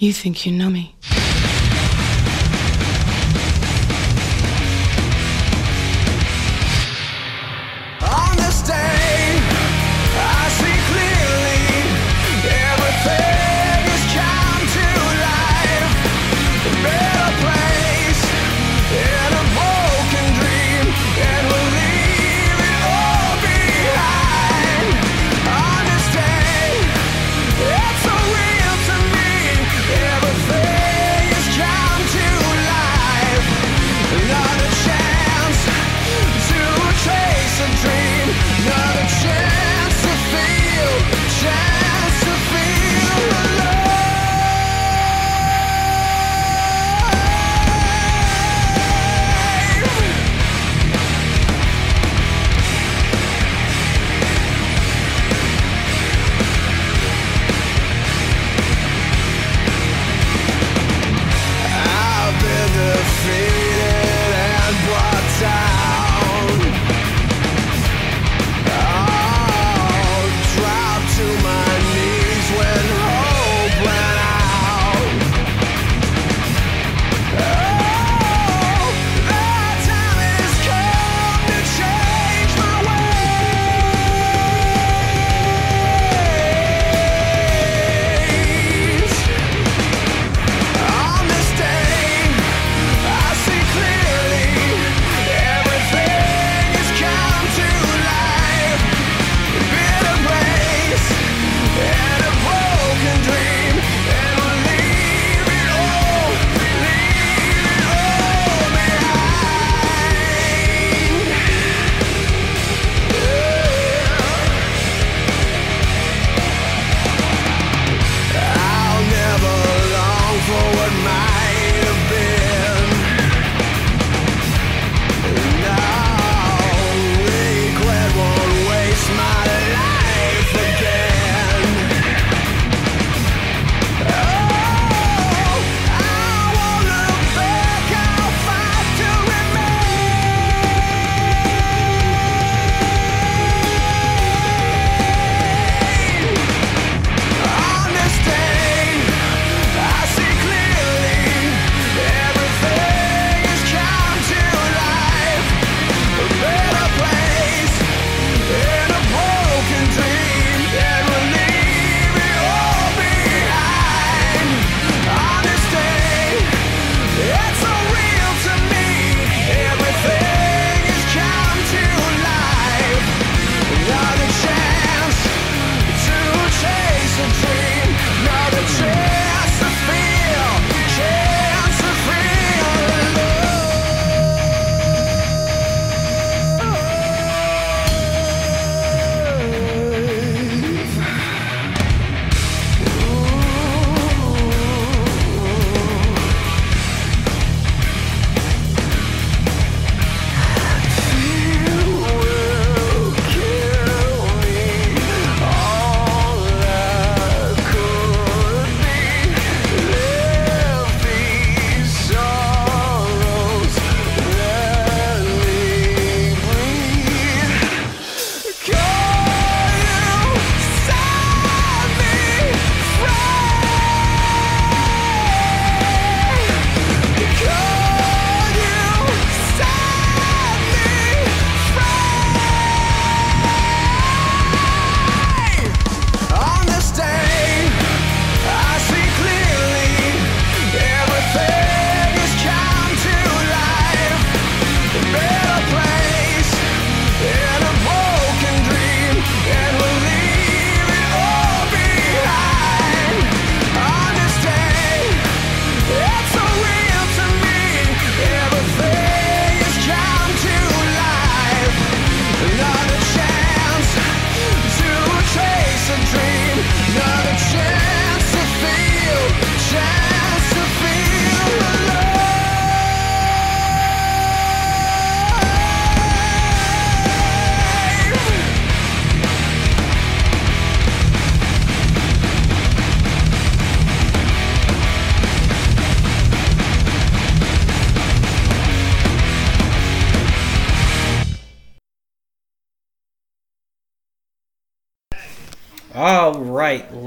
You think you know me.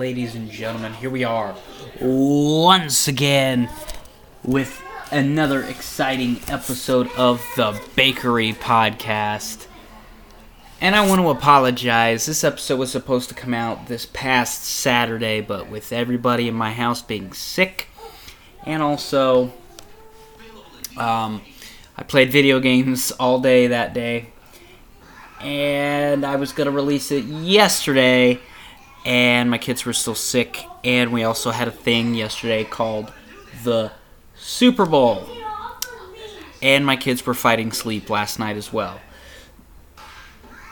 Ladies and gentlemen, here we are once again with another exciting episode of the Bakery Podcast. And I want to apologize. This episode was supposed to come out this past Saturday, but with everybody in my house being sick, and also, um, I played video games all day that day, and I was gonna release it yesterday, and my kids were still sick, and we also had a thing yesterday called the Super Bowl, and my kids were fighting sleep last night as well.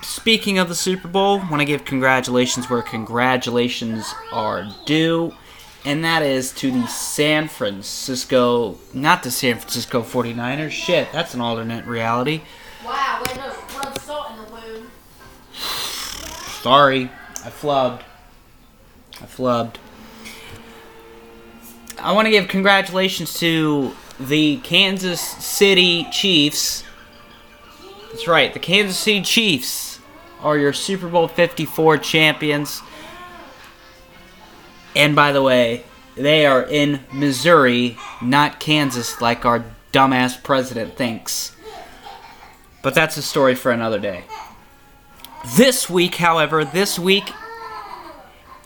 Speaking of the Super Bowl, want to give congratulations where congratulations are due, and that is to the San Francisco, not the San Francisco 49ers. Shit, that's an alternate reality. Wow, to rub salt in the wound. Sorry, I flubbed. I flubbed. I want to give congratulations to the Kansas City Chiefs. That's right, the Kansas City Chiefs are your Super Bowl 54 champions. And by the way, they are in Missouri, not Kansas, like our dumbass president thinks. But that's a story for another day. This week, however, this week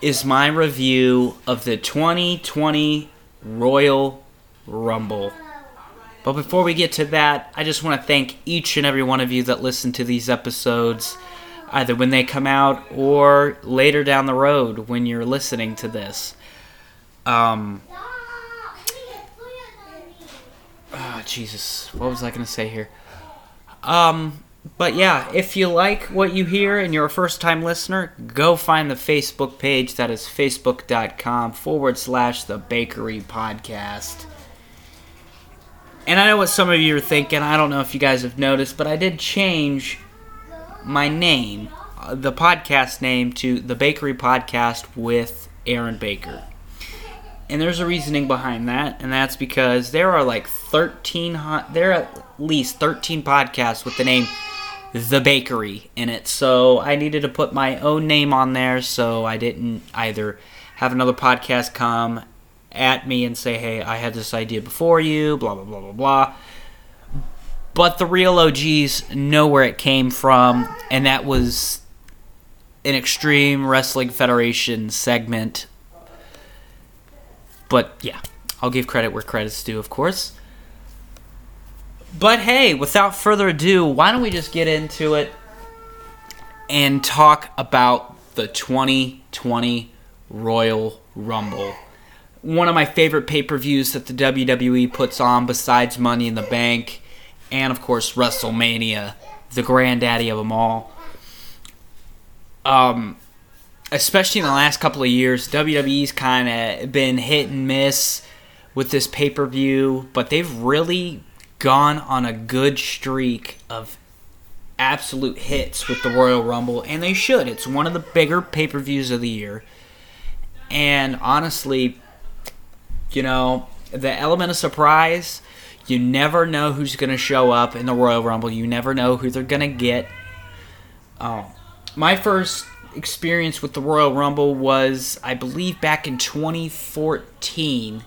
is my review of the 2020 Royal Rumble. But before we get to that, I just want to thank each and every one of you that listen to these episodes, either when they come out or later down the road when you're listening to this. Um, ah, Jesus, what was I going to say here? Um, but yeah, if you like what you hear and you're a first time listener, go find the Facebook page. That is facebook.com forward slash the bakery podcast. And I know what some of you are thinking. I don't know if you guys have noticed, but I did change my name, uh, the podcast name, to the Bakery Podcast with Aaron Baker. And there's a reasoning behind that, and that's because there are like 13, hu- there are at least 13 podcasts with the name The Bakery in it. So I needed to put my own name on there so I didn't either have another podcast come at me and say, hey, I had this idea before you, blah, blah, blah, blah, blah. But the real OGs know where it came from, and that was an Extreme Wrestling Federation segment. But yeah, I'll give credit where credit's due, of course. But hey, without further ado, why don't we just get into it and talk about the 2020 Royal Rumble? One of my favorite pay per views that the WWE puts on, besides Money in the Bank, and of course WrestleMania, the granddaddy of them all. Um, especially in the last couple of years, WWE's kind of been hit and miss with this pay per view, but they've really gone on a good streak of absolute hits with the Royal Rumble, and they should. It's one of the bigger pay per views of the year. And honestly, you know, the element of surprise, you never know who's going to show up in the Royal Rumble. You never know who they're going to get. Oh, my first experience with the Royal Rumble was, I believe, back in 2014,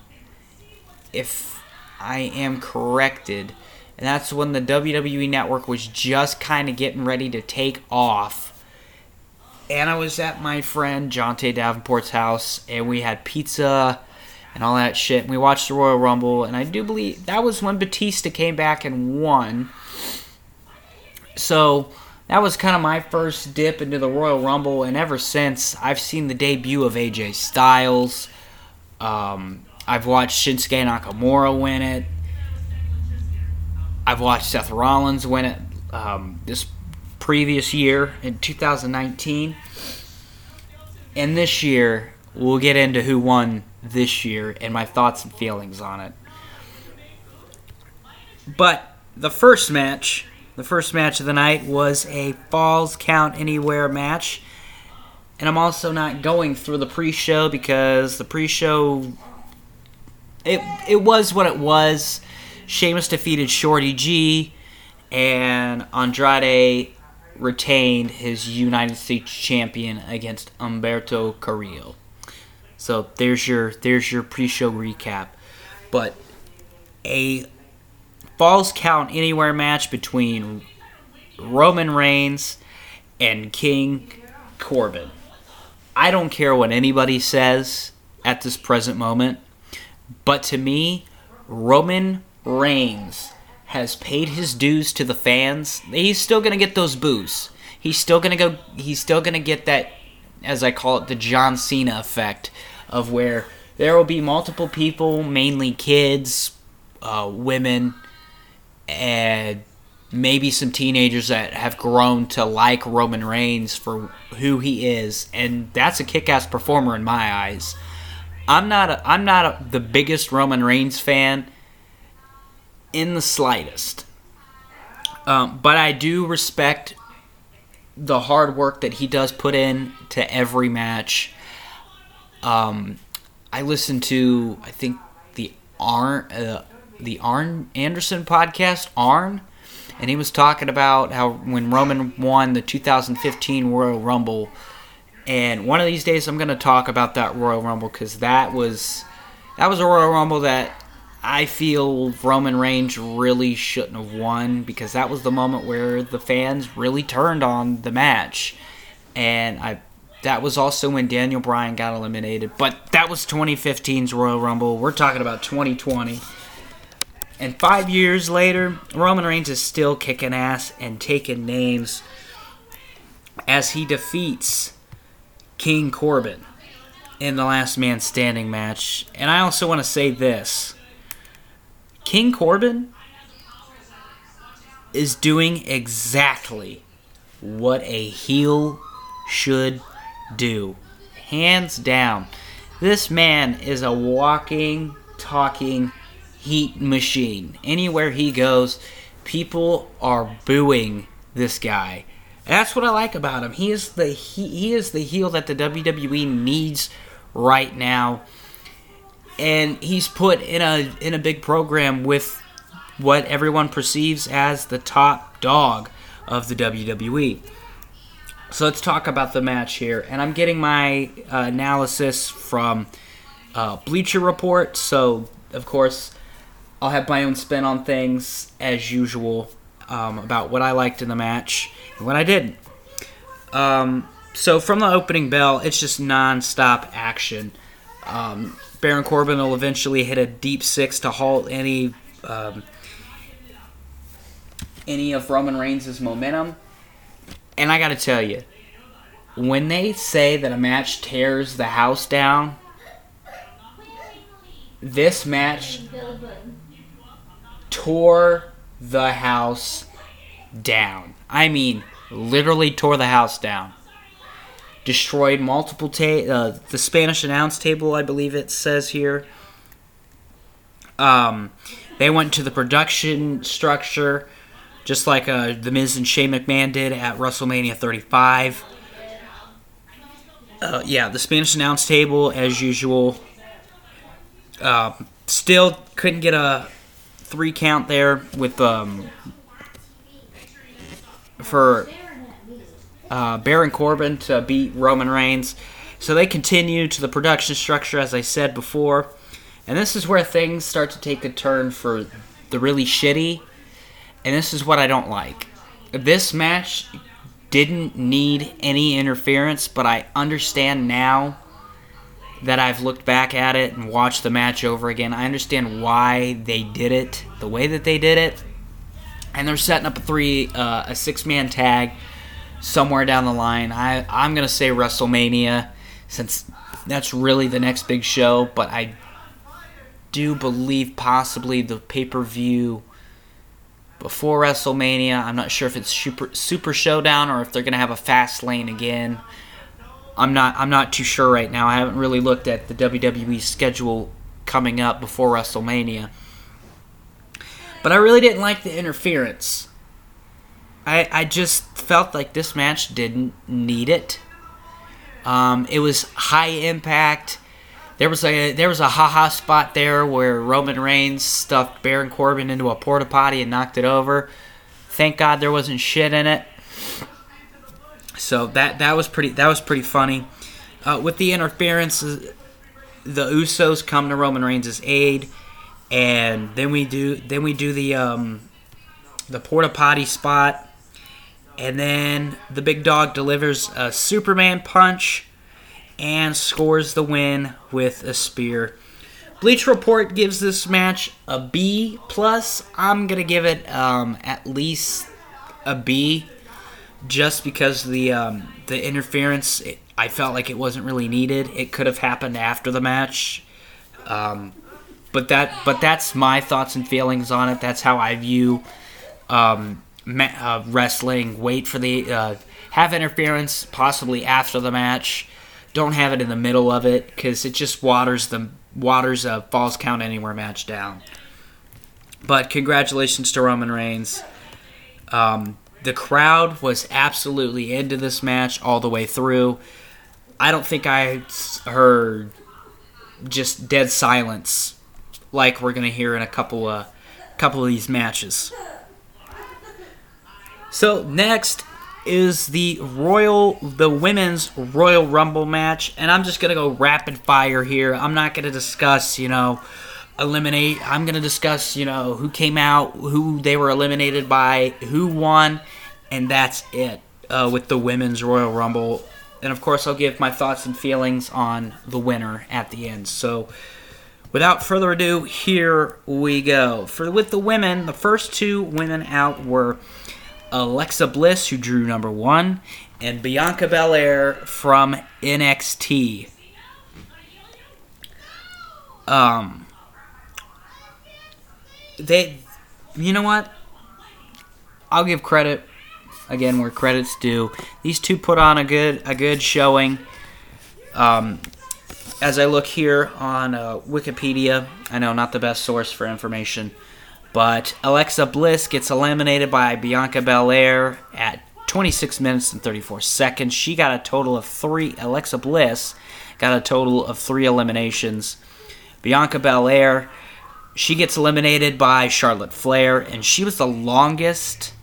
if I am corrected. And that's when the WWE Network was just kind of getting ready to take off. And I was at my friend Jonte Davenport's house, and we had pizza and all that shit. And we watched the Royal Rumble, and I do believe that was when Batista came back and won. So that was kind of my first dip into the Royal Rumble, and ever since I've seen the debut of AJ Styles. Um, I've watched Shinsuke Nakamura win it. I've watched Seth Rollins win it um, this previous year in 2019. And this year, we'll get into who won this year and my thoughts and feelings on it. But the first match, the first match of the night was a Falls Count Anywhere match. And I'm also not going through the pre-show because the pre-show it it was what it was. Sheamus defeated Shorty G and Andrade retained his United States champion against Humberto Carrillo. So there's your there's your pre-show recap. But a falls count anywhere match between Roman Reigns and King Corbin. I don't care what anybody says at this present moment, but to me, Roman Reigns has paid his dues to the fans. He's still gonna get those boos. He's still gonna go. He's still gonna get that, as I call it, the John Cena effect, of where there will be multiple people, mainly kids, uh, women, and maybe some teenagers that have grown to like Roman Reigns for who he is, and that's a kick-ass performer in my eyes. I'm not a, I'm not a, the biggest Roman Reigns fan in the slightest, um, but I do respect the hard work that he does put in to every match. Um, I listened to I think the Arn uh, the Arn Anderson podcast Arn, and he was talking about how when Roman won the 2015 Royal Rumble, and one of these days I'm gonna talk about that Royal Rumble because that was that was a Royal Rumble that I feel Roman Reigns really shouldn't have won because that was the moment where the fans really turned on the match, and I that was also when Daniel Bryan got eliminated. But that was 2015's Royal Rumble. We're talking about 2020. And five years later, Roman Reigns is still kicking ass and taking names as he defeats King Corbin in the last man standing match. And I also want to say this King Corbin is doing exactly what a heel should do. Hands down. This man is a walking, talking heat machine. Anywhere he goes, people are booing this guy. That's what I like about him. He is the he, he is the heel that the WWE needs right now. And he's put in a in a big program with what everyone perceives as the top dog of the WWE. So let's talk about the match here. And I'm getting my uh, analysis from uh, Bleacher Report. So, of course, I'll have my own spin on things as usual um, about what I liked in the match and what I didn't. Um, so, from the opening bell, it's just non stop action. Um, Baron Corbin will eventually hit a deep six to halt any. Um, any of Roman Reigns' momentum. And I gotta tell you, when they say that a match tears the house down, this match tore the house down. I mean, literally tore the house down. Destroyed multiple ta- uh, the Spanish announce table, I believe it says here. Um, they went to the production structure, just like uh, the Miz and Shane McMahon did at WrestleMania 35. Uh, yeah, the Spanish announce table, as usual. Um, still couldn't get a three count there with um, for uh, Baron Corbin to beat Roman Reigns. So they continue to the production structure, as I said before. And this is where things start to take a turn for the really shitty. And this is what I don't like. This match didn't need any interference, but I understand now that I've looked back at it and watched the match over again. I understand why they did it the way that they did it. And they're setting up a three, uh, a six man tag somewhere down the line. I, I'm going to say WrestleMania since that's really the next big show, but I do believe possibly the pay per view before WrestleMania. I'm not sure if it's Super Super Showdown or if they're gonna have a Fastlane again. I'm not I'm not too sure right now. I haven't really looked at the WWE schedule coming up before WrestleMania. But I really didn't like the interference. I I just felt like this match didn't need it. Um, it was high impact. There was a there was a haha spot there where Roman Reigns stuffed Baron Corbin into a porta potty and knocked it over. Thank God there wasn't shit in it. So that that was pretty that was pretty funny. Uh, with the interference, uh, the Usos come to Roman Reigns' aid, and then we do then we do the um, the porta potty spot, and then the big dog delivers a Superman punch and scores the win with a spear. Bleach Report gives this match a B plus. I'm gonna give it um, at least a B, just because the um, the interference. It, I felt like it wasn't really needed. It could have happened after the match, um, but that but that's my thoughts and feelings on it. That's how I view um, ma- uh, wrestling. Wait for the uh, have interference possibly after the match. Don't have it in the middle of it because it just waters the waters a falls count anywhere match down. But congratulations to Roman Reigns. Um, the crowd was absolutely into this match all the way through. I don't think I heard just dead silence like we're gonna hear in a couple of couple of these matches. So next is the Royal the women's Royal Rumble match and I'm just going to go rapid fire here. I'm not going to discuss, you know, eliminate I'm going to discuss, you know, who came out, who they were eliminated by, who won, and that's it uh, with the women's Royal Rumble. And of course, I'll give my thoughts and feelings on the winner at the end. So Without further ado, here we go. For with the women, the first two women out were Alexa Bliss, who drew number one, and Bianca Belair from NXT. Um, they, you know what? I'll give credit again where credit's due. These two put on a good a good showing. Um, as I look here on uh, Wikipedia, I know not the best source for information, but Alexa Bliss gets eliminated by Bianca Belair at 26 minutes and 34 seconds. She got a total of three. Alexa Bliss got a total of three eliminations. Bianca Belair, she gets eliminated by Charlotte Flair, and she was the longest.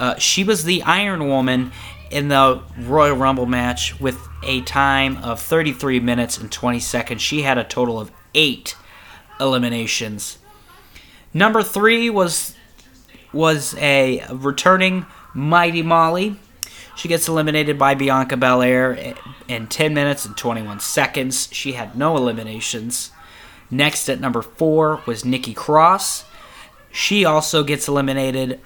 Uh, she was the Iron Woman in the Royal Rumble match with a time of 33 minutes and 20 seconds. She had a total of eight eliminations. Number three was was a returning Mighty Molly. She gets eliminated by Bianca Belair in 10 minutes and 21 seconds. She had no eliminations. Next at number four was Nikki Cross. She also gets eliminated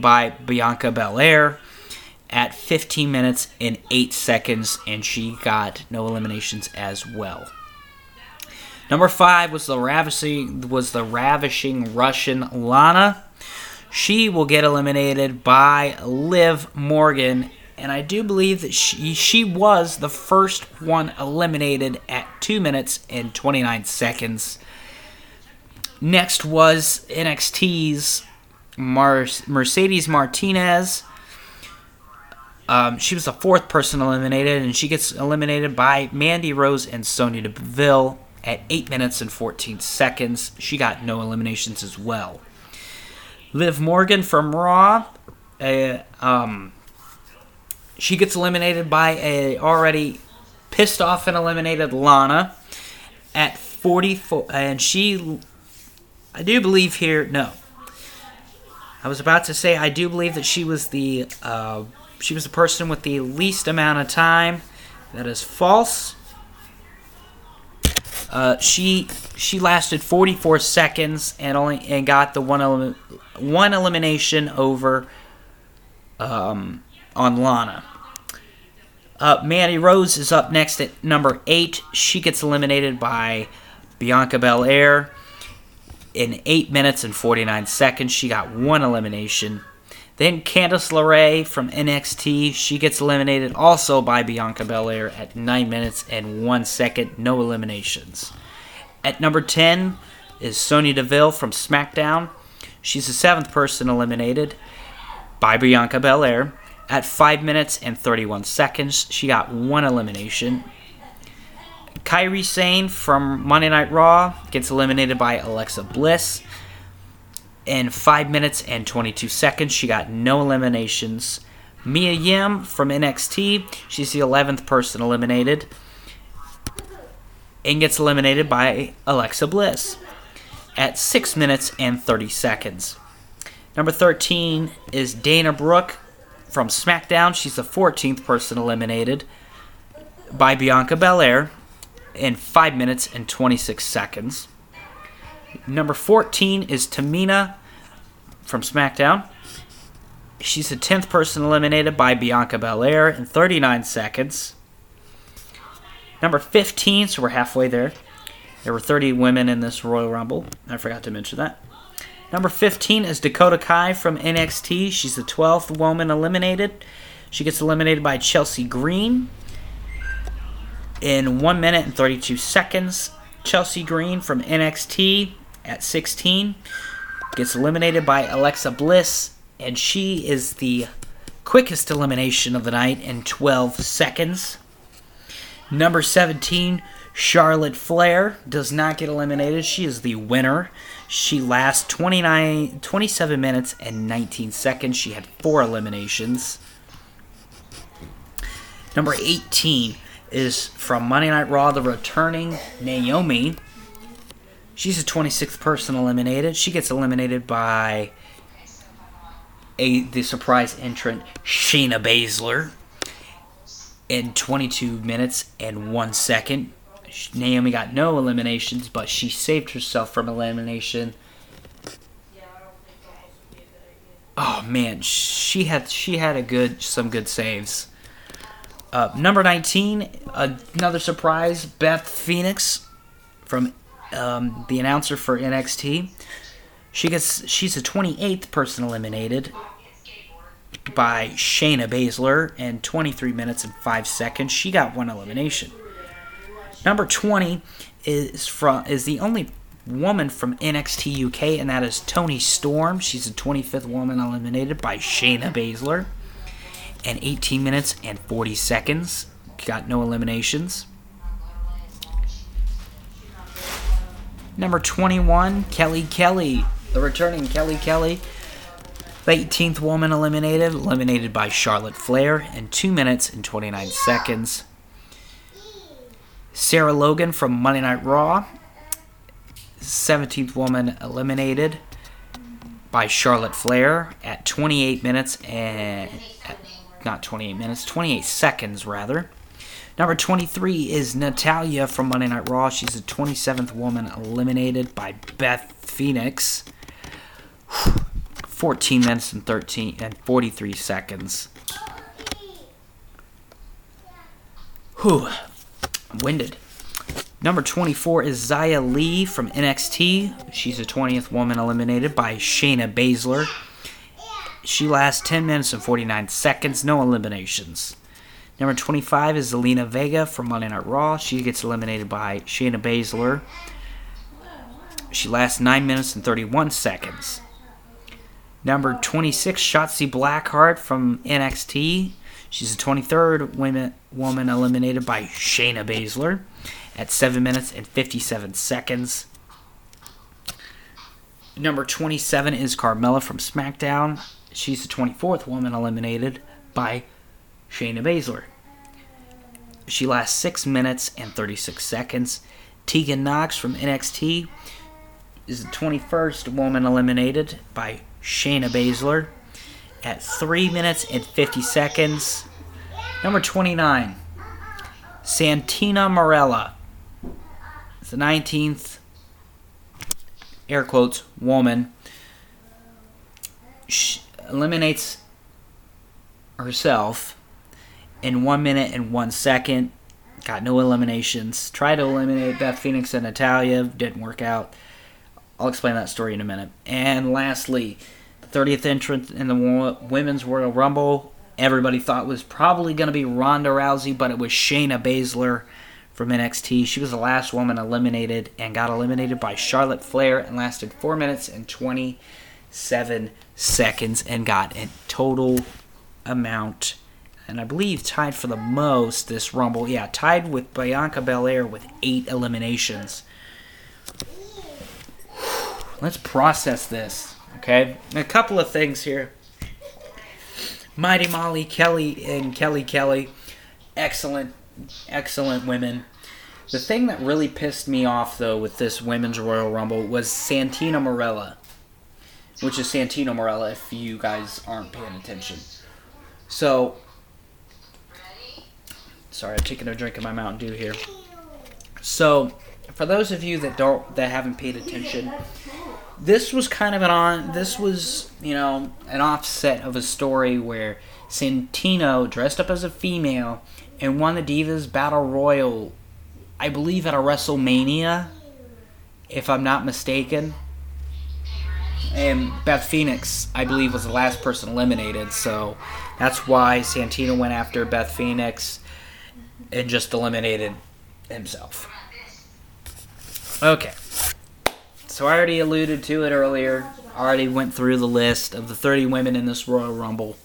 by Bianca Belair at 15 minutes and 8 seconds, and she got no eliminations as well. Number five was the ravishing was the ravishing Russian Lana. She will get eliminated by Liv Morgan, and I do believe that she she was the first one eliminated at two minutes and 29 seconds. Next was NXT's Mar- Mercedes Martinez. Um, she was the fourth person eliminated, and she gets eliminated by Mandy Rose and Sonya Deville at 8 minutes and 14 seconds. She got no eliminations as well. Liv Morgan from Raw, uh, um, she gets eliminated by a already pissed off and eliminated Lana at 44, and she, I do believe here, no. I was about to say I do believe that she was the uh, she was the person with the least amount of time. That is false. Uh, she she lasted 44 seconds and only and got the one elim- one elimination over um, on Lana. Uh, Mandy Rose is up next at number eight. She gets eliminated by Bianca Belair in 8 minutes and 49 seconds. She got one elimination. Then Candice LeRae from NXT, she gets eliminated also by Bianca Belair at 9 minutes and 1 second, no eliminations. At number 10 is Sonya Deville from SmackDown. She's the seventh person eliminated by Bianca Belair. At 5 minutes and 31 seconds, she got one elimination. Kairi Sane from Monday Night Raw gets eliminated by Alexa Bliss. In 5 minutes and 22 seconds, she got no eliminations. Mia Yim from NXT. She's the 11th person eliminated and gets eliminated by Alexa Bliss at 6 minutes and 30 seconds. Number 13 is Dana Brooke from SmackDown. She's the 14th person eliminated by Bianca Belair in 5 minutes and 26 seconds. Number 14 is Tamina from SmackDown. She's the 10th person eliminated by Bianca Belair in 39 seconds. Number 15, so we're halfway there. There were 30 women in this Royal Rumble. I forgot to mention that. Number 15 is Dakota Kai from NXT. She's the 12th woman eliminated. She gets eliminated by Chelsea Green in 1 minute and 32 seconds. Chelsea Green from NXT at 16 gets eliminated by Alexa Bliss, and she is the quickest elimination of the night in 12 seconds. Number 17, Charlotte Flair does not get eliminated. She is the winner. She lasts 29, 27 minutes and 19 seconds. She had four eliminations. Number 18 is from Monday Night Raw, the returning Naomi. She's the 26th person eliminated. She gets eliminated by a the surprise entrant Shayna Baszler in 22 minutes and 1 second. Naomi got no eliminations, but she saved herself from elimination. Oh man, she had she had a good some good saves. Uh, number 19, another surprise, Beth Phoenix from um, the announcer for NXT. She gets she's the 28th person eliminated by Shayna Baszler in 23 minutes and 5 seconds. She got one elimination. Number 20 is from is the only woman from NXT UK, and that is Toni Storm. She's the 25th woman eliminated by Shayna Baszler in 18 minutes and 40 seconds. Got no eliminations. Number 21, Kelly Kelly, the returning Kelly Kelly. The 18th woman eliminated, eliminated by Charlotte Flair in 2 minutes and 29 seconds. Sarah Logan from Monday Night Raw, 17th woman eliminated by Charlotte Flair at 28 minutes and not 28 minutes, 28 seconds rather. Number 23 is Natalya from Monday Night Raw. She's the 27th woman eliminated by Beth Phoenix. 14 minutes and 13 and 43 seconds. Whew. I'm winded. Number 24 is Xia Li from NXT. She's the 20th woman eliminated by Shayna Baszler. She lasts 10 minutes and 49 seconds, no eliminations. Number 25 is Zelina Vega from Monday Night Raw. She gets eliminated by Shayna Baszler. She lasts 9 minutes and 31 seconds. Number 26, Shotzi Blackheart from NXT. She's the 23rd women, woman eliminated by Shayna Baszler at 7 minutes and 57 seconds. Number 27 is Carmella from SmackDown. She's the 24th woman eliminated by Shayna Baszler. She lasts 6 minutes and 36 seconds. Tegan Knox from NXT is the 21st woman eliminated by Shayna Baszler at 3 minutes and 50 seconds. Number 29, Santina Marella. It's the 19th, air quotes, woman. Eliminates herself in 1 minute and 1 second. Got no eliminations. Tried to eliminate Beth Phoenix and Natalya. Didn't work out. I'll explain that story in a minute. And lastly, the 30th entrant in the Women's Royal Rumble, everybody thought was probably going to be Ronda Rousey, but it was Shayna Baszler from NXT. She was the last woman eliminated and got eliminated by Charlotte Flair and lasted 4 minutes and 27 seconds and got a total amount and I believe tied for the most this Rumble. Yeah, tied with Bianca Belair with 8 eliminations let's process this. Okay, a couple of things here. Mighty Molly Kelly and Kelly Kelly, excellent, excellent women. The thing that really pissed me off though with this women's Royal Rumble was Santina Marella, which is Santino Marella. If you guys aren't paying attention, so sorry, I'm taking a drink of my Mountain Dew here. So, for those of you that don't that haven't paid attention, this was kind of an on this was, you know, an offset of a story where Santino dressed up as a female and won the Divas Battle Royal I believe at a WrestleMania if I'm not mistaken. And Beth Phoenix, I believe, was the last person eliminated, so that's why Santino went after Beth Phoenix and just eliminated himself. Okay. So I already alluded to it earlier. I already went through the list of the 30 women in this Royal Rumble.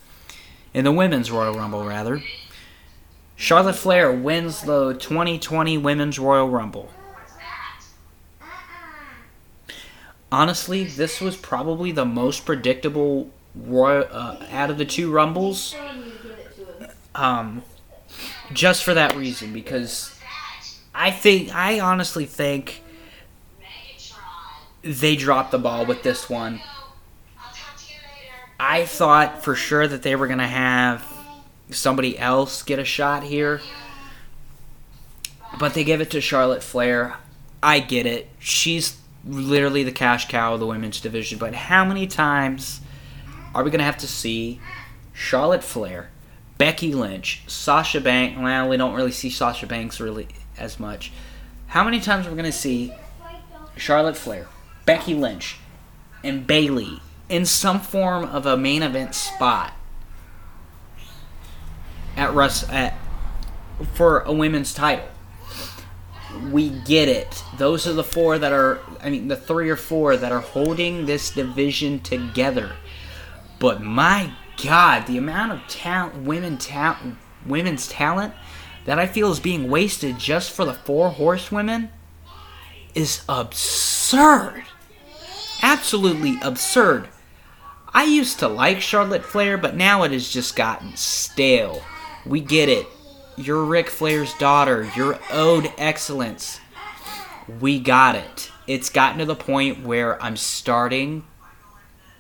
In the Women's Royal Rumble, rather. Charlotte Flair wins the 2020 Women's Royal Rumble. Honestly, this was probably the most predictable Royal uh, out of the two Rumbles. Um, just for that reason, because I think I honestly think they dropped the ball with this one. I thought for sure that they were gonna have somebody else get a shot here, but they give it to Charlotte Flair. I get it; she's literally the cash cow of the women's division. But how many times are we gonna have to see Charlotte Flair, Becky Lynch, Sasha Banks? Well, we don't really see Sasha Banks really as much. How many times are we gonna see Charlotte Flair, Becky Lynch, and Bayley in some form of a main event spot at Russ at for a women's title. We get it. Those are the four that are I mean the three or four that are holding this division together. But my god, the amount of talent women women's talent that I feel is being wasted just for the four horsewomen is absurd. Absolutely absurd. I used to like Charlotte Flair, but now it has just gotten stale. We get it. You're Ric Flair's daughter. You're owed excellence. We got it. It's gotten to the point where I'm starting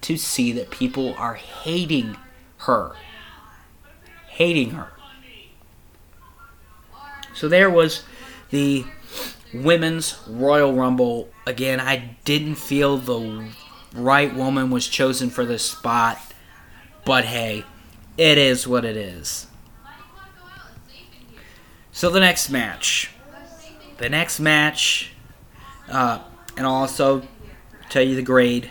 to see that people are hating her. Hating her. So there was the women's Royal Rumble. Again, I didn't feel the right woman was chosen for this spot, but hey, it is what it is. So the next match. The next match, uh, and I'll also tell you the grade.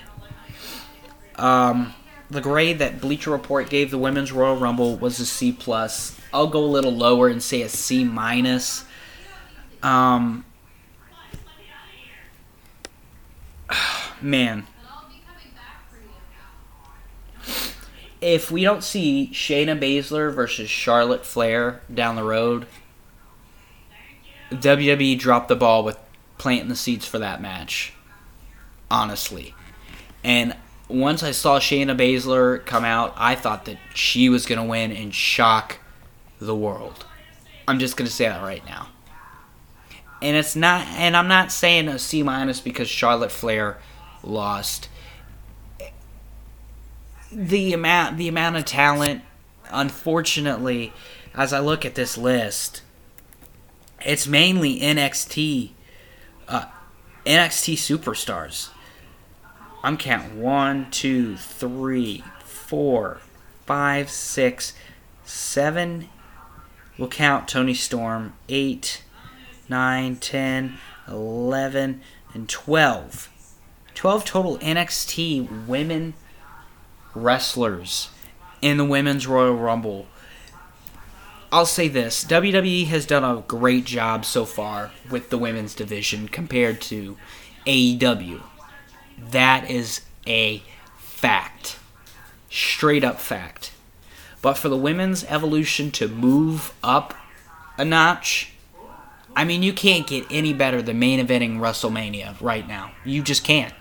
Um, the grade that Bleacher Report gave the Women's Royal Rumble was a C plus. I'll go a little lower and say a C minus. Um, man, if we don't see Shayna Baszler versus Charlotte Flair down the road, WWE dropped the ball with planting the seeds for that match. Honestly. And once I saw Shayna Baszler come out, I thought that she was going to win and shock the world. I'm just going to say that right now. And it's not and I'm not saying a C minus because Charlotte Flair lost. The amount the amount of talent unfortunately as I look at this list it's mainly NXT uh, NXT superstars. I'm counting one, two, three, four, five, six, seven. We'll count Toni Storm. Eight, nine, ten, eleven, and twelve. Twelve total NXT women wrestlers in the Women's Royal Rumble. I'll say this WWE has done a great job so far with the women's division compared to AEW. That is a fact. Straight up fact. But for the women's evolution to move up a notch, I mean, you can't get any better than main eventing WrestleMania right now. You just can't.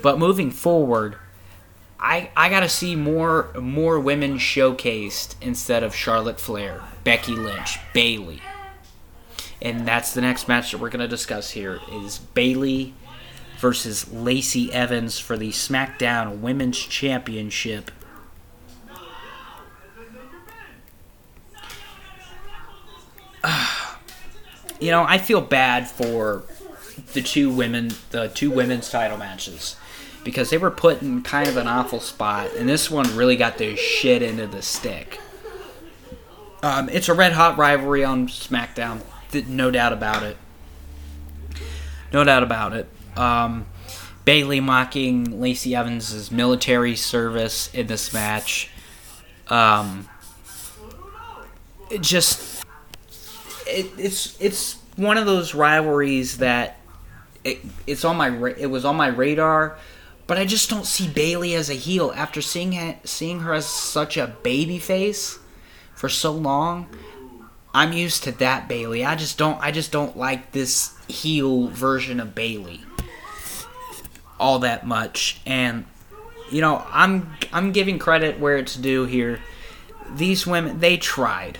But moving forward, I I gotta see more more women showcased instead of Charlotte Flair, Becky Lynch, Bayley. And that's the next match that we're gonna discuss here is Bayley versus Lacey Evans for the SmackDown Women's Championship. you know, I feel bad for the two women, the two women's title matches, because they were put in kind of an awful spot, and this one really got their shit into the stick. Um, it's a red hot rivalry on SmackDown, no doubt about it. No doubt about it. Um, Bayley mocking Lacey Evans' military service in this match. Um, it just it, it's it's one of those rivalries that it, it's on my it was on my radar, but I just don't see Bayley as a heel after seeing seeing her as such a baby face for so long. I'm used to that Bayley. I just don't I just don't like this heel version of Bayley all that much and you know, I'm I'm giving credit where it's due here. These women they tried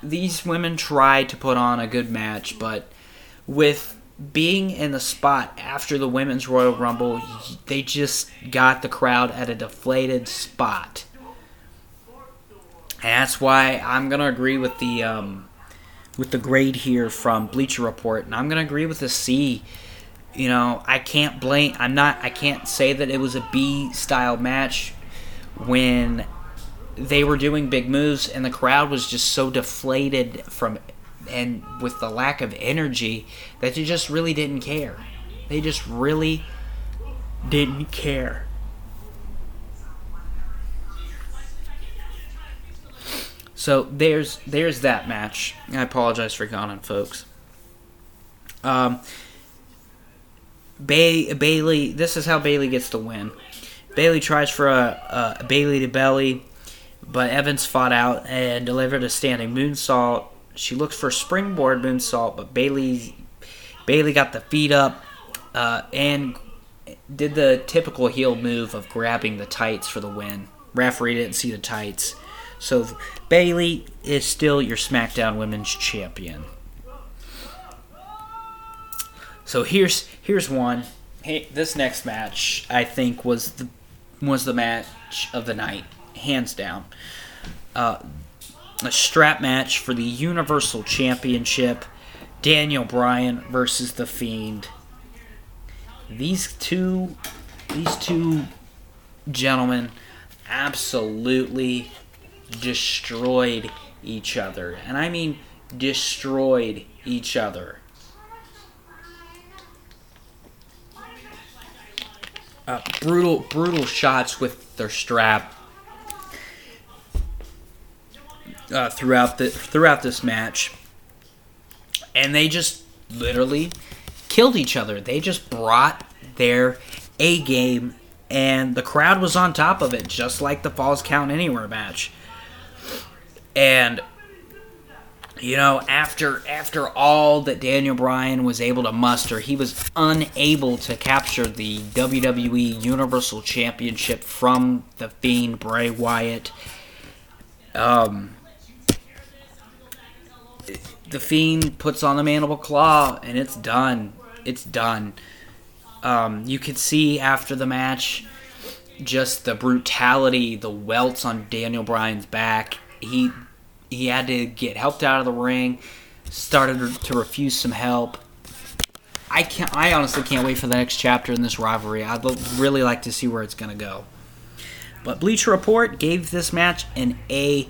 these women tried to put on a good match, but with being in the spot after the women's Royal Rumble, they just got the crowd at a deflated spot. And that's why I'm gonna agree with the um, with the grade here from Bleacher Report, and I'm gonna agree with the C. You know, I can't blame. I'm not. I can't say that it was a B style match when they were doing big moves and the crowd was just so deflated from and with the lack of energy that they just really didn't care. They just really didn't care. So there's there's that match. I apologize for yawning, folks. Um, Bay, Bayley. This is how Bayley gets the win. Bayley tries for a, a Bayley to belly, but Evans fought out and delivered a standing moonsault. She looks for springboard moonsault, but Bayley Bayley got the feet up uh, and did the typical heel move of grabbing the tights for the win. Referee didn't see the tights, so Bayley is still your SmackDown Women's Champion. So here's here's one. Hey, this next match I think was the was the match of the night, hands down. Uh, a strap match for the Universal Championship. Daniel Bryan versus the Fiend. These two, these two gentlemen, absolutely destroyed each other, and I mean destroyed each other. uh, brutal brutal shots with their strap uh, throughout the throughout this match, and they just literally killed each other. They just brought their A game, and the crowd was on top of it, just like the Falls Count Anywhere match. And you know, after after all that Daniel Bryan was able to muster, he was unable to capture the WWE Universal Championship from the Fiend Bray Wyatt. Um, the Fiend puts on the mandible claw, and it's done. It's done. Um, you could see after the match just the brutality, the welts on Daniel Bryan's back. He he had to get helped out of the ring. Started to refuse some help. I can't. I honestly can't wait for the next chapter in this rivalry. I'd really like to see where it's gonna go. But Bleacher Report gave this match an A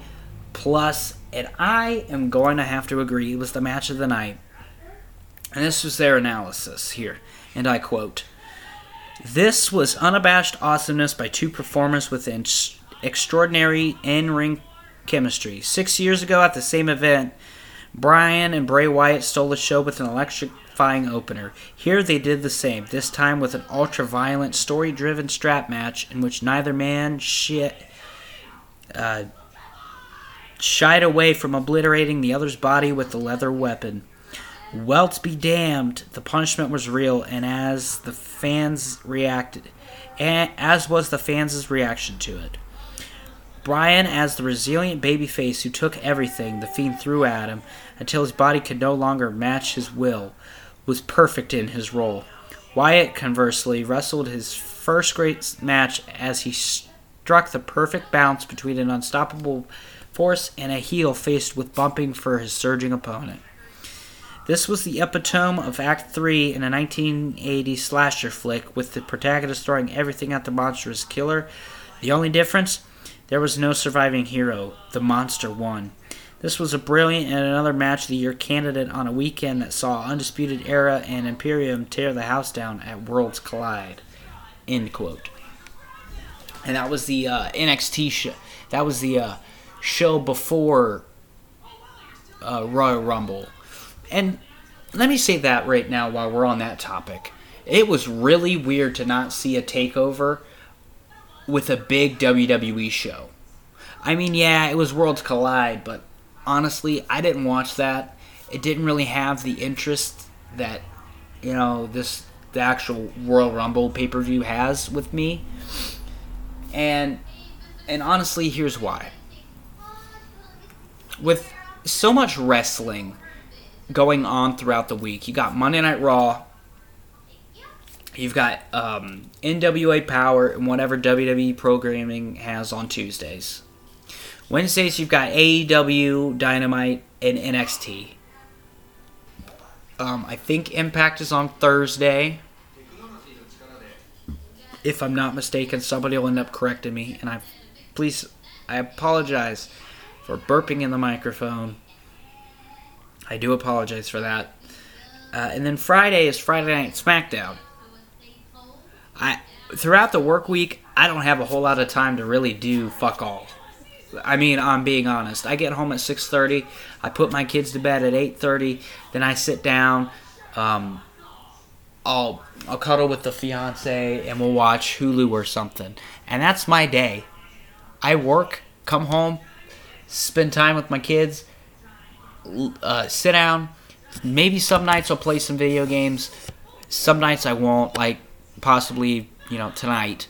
plus, and I am going to have to agree it was the match of the night. And this was their analysis here, and I quote: "This was unabashed awesomeness by two performers with extraordinary in-ring chemistry. Six years ago at the same event, Bryan and Bray Wyatt stole the show with an electrifying opener. Here they did the same, this time with an ultra violent, story driven strap match in which neither man shit, uh, shied away from obliterating the other's body with the leather weapon. Welts be damned, the punishment was real, and as the fans reacted, as was the fans' reaction to it. Bryan, as the resilient babyface who took everything the Fiend threw at him until his body could no longer match his will, was perfect in his role. Wyatt, conversely, wrestled his first great match as he struck the perfect balance between an unstoppable force and a heel faced with bumping for his surging opponent. This was the epitome of Act 3 in a 1980 slasher flick, with the protagonist throwing everything at the monstrous killer. The only difference? There was no surviving hero. The monster won. This was a brilliant and another match of the year candidate on a weekend that saw Undisputed Era and Imperium tear the house down at Worlds Collide. End quote. And that was the uh, NXT show. That was the uh, show before uh, Royal Rumble. And let me say that right now while we're on that topic. It was really weird to not see a takeover with a big WWE show. I mean, yeah, it was Worlds Collide, but honestly, I didn't watch that. It didn't really have the interest that, you know, this the actual Royal Rumble pay-per-view has with me. And and honestly, here's why. With so much wrestling going on throughout the week, you got Monday Night Raw, You've got um, NWA Power and whatever WWE programming has on Tuesdays. Wednesdays, you've got AEW, Dynamite, and NXT. Um, I think Impact is on Thursday. If I'm not mistaken, somebody will end up correcting me, and I please, I apologize for burping in the microphone. I do apologize for that. Uh, and then Friday is Friday Night SmackDown. I throughout the work week, I don't have a whole lot of time to really do fuck all. I mean, I'm being honest. I get home at 6:30. I put my kids to bed at 8:30. Then I sit down. Um, I'll I'll cuddle with the fiance and we'll watch Hulu or something. And that's my day. I work, come home, spend time with my kids, uh, sit down. Maybe some nights I'll play some video games. Some nights I won't. Like possibly you know tonight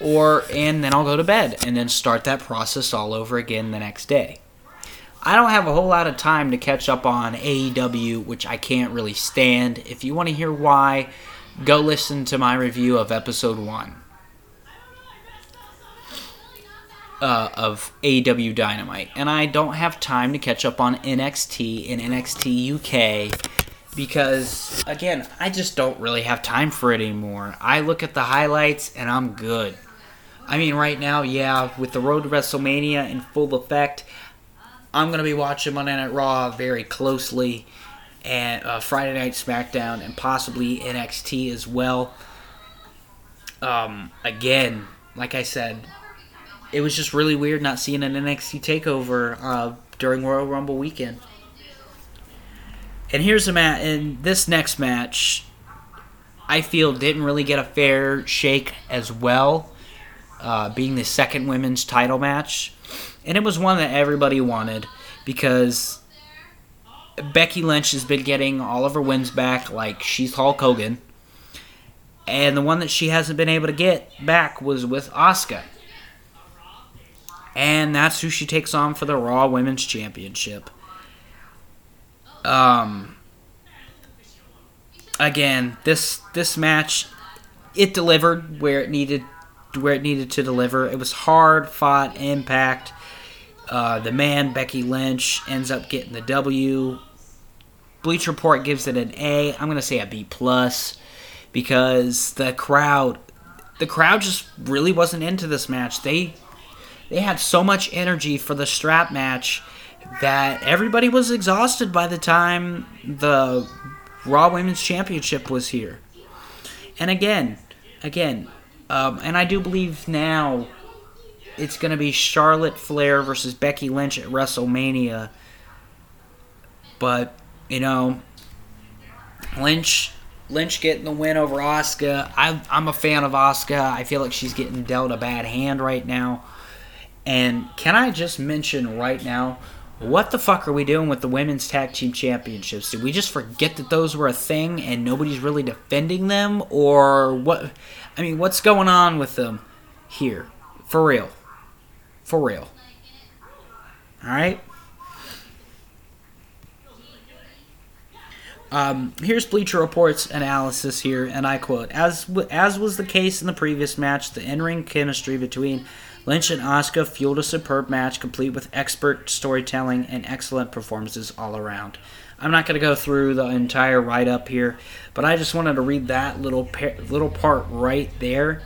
or and then I'll go to bed and then start that process all over again the next day. I don't have a whole lot of time to catch up on AEW, which I can't really stand. If you want to hear why, go listen to my review of episode 1 uh, of AEW Dynamite. And I don't have time to catch up on NXT and NXT UK because again, I just don't really have time for it anymore. I look at the highlights and I'm good. I mean, right now, yeah, with the road to WrestleMania in full effect, I'm gonna be watching Monday Night Raw very closely, and uh, Friday Night SmackDown, and possibly NXT as well. Um, again, like I said, it was just really weird not seeing an NXT takeover uh, during Royal Rumble weekend. And here's a match. And this next match, I feel didn't really get a fair shake as well, uh, being the second women's title match, and it was one that everybody wanted because Becky Lynch has been getting all of her wins back like she's Hulk Hogan, and the one that she hasn't been able to get back was with Asuka. And that's who she takes on for the Raw Women's Championship. Um, again, this this match it delivered where it needed where it needed to deliver. It was hard fought impact. Uh, the man Becky Lynch ends up getting the W. Bleach Report gives it an A. I'm gonna say a B plus because the crowd, the crowd just really wasn't into this match. They they had so much energy for the strap match that everybody was exhausted by the time the Raw Women's Championship was here. And again, again, um, and I do believe now it's going to be Charlotte Flair versus Becky Lynch at WrestleMania. But you know, Lynch Lynch getting the win over Asuka. I'm I'm a fan of Asuka. I feel like she's getting dealt a bad hand right now. And can I just mention right now what the fuck are we doing with the women's tag team championships? Did we just forget that those were a thing and nobody's really defending them, or what? I mean, what's going on with them here? For real, for real. All right. Um, here's Bleacher Report's analysis here, and I quote: "As w- as was the case in the previous match, the in-ring chemistry between Lynch and Asuka fueled a superb match, complete with expert storytelling and excellent performances all around." I'm not going to go through the entire write-up here, but I just wanted to read that little little part right there,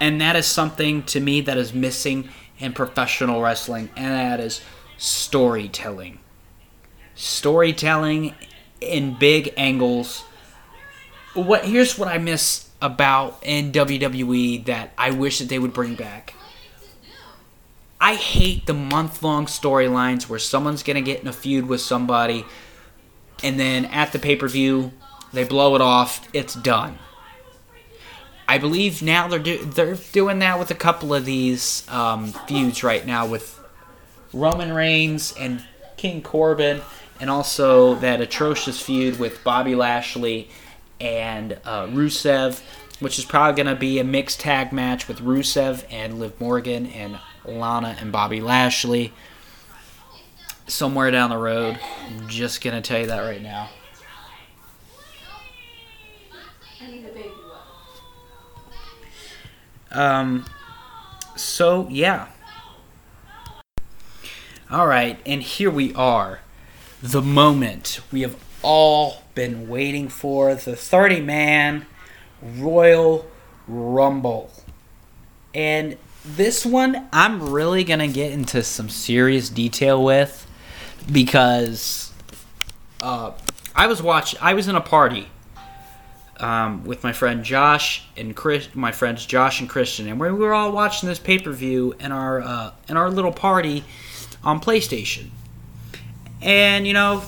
and that is something to me that is missing in professional wrestling, and that is storytelling. Storytelling in big angles. What here's what I miss about in WWE that I wish that they would bring back. I hate the month long storylines where someone's gonna get in a feud with somebody and then at the pay per view they blow it off, it's done. I believe now they're do- they're doing that with a couple of these um, feuds right now with Roman Reigns and King Corbin, and also that atrocious feud with Bobby Lashley and uh, Rusev, which is probably going to be a mixed tag match with Rusev and Liv Morgan and Lana and Bobby Lashley somewhere down the road. I'm just going to tell you that right now. Um, so yeah. All right, and here we are, the moment we have all been waiting for the 30 man Royal Rumble. And this one, I'm really going to get into some serious detail with because uh, I was watching, I was in a party um, with my friend Josh and Chris, my friends Josh and Christian, and we were all watching this pay per view in our uh, in our little party on PlayStation. And you know,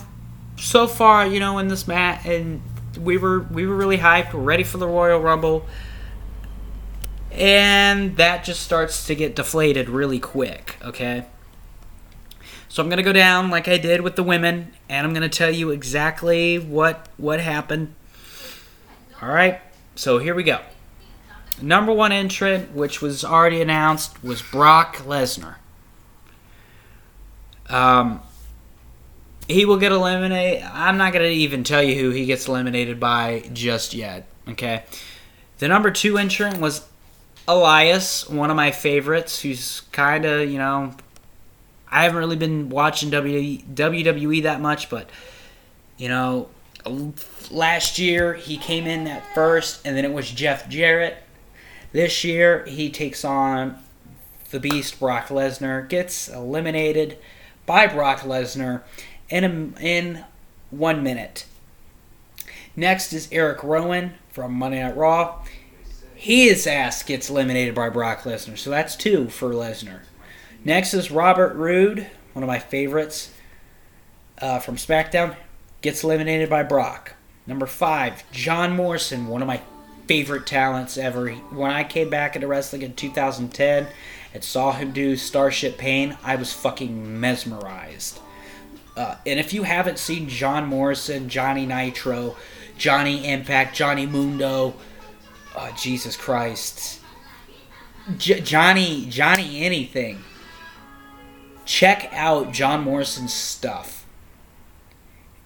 so far, you know, in this mat, and we were we were really hyped. We're ready for the Royal Rumble, and that just starts to get deflated really quick. Okay. So I'm gonna go down like I did with the women, and I'm gonna tell you exactly what what happened all right, so here we go. Number one entrant, which was already announced, was Brock Lesnar. Um, he will get eliminated. I'm not going to even tell you who he gets eliminated by just yet. Okay. The number two entrant was Elias, one of my favorites, who's kind of, you know, I haven't really been watching WWE that much, but, you know, last year he came in at first and then it was Jeff Jarrett. This year he takes on the beast Brock Lesnar, gets eliminated by Brock Lesnar in a, in 1 minute. Next is Erick Rowan from Monday Night Raw. His ass gets eliminated by Brock Lesnar, so that's 2 for Lesnar. Next is Robert Roode, one of my favorites uh, from SmackDown gets eliminated by Brock. Number five, John Morrison, one of my favorite talents ever. When I came back into wrestling in 2010 and saw him do Starship Pain, I was fucking mesmerized. Uh, and if you haven't seen John Morrison, Johnny Nitro, Johnny Impact, Johnny Mundo, oh, Jesus Christ, J- Johnny Johnny anything, check out John Morrison's stuff.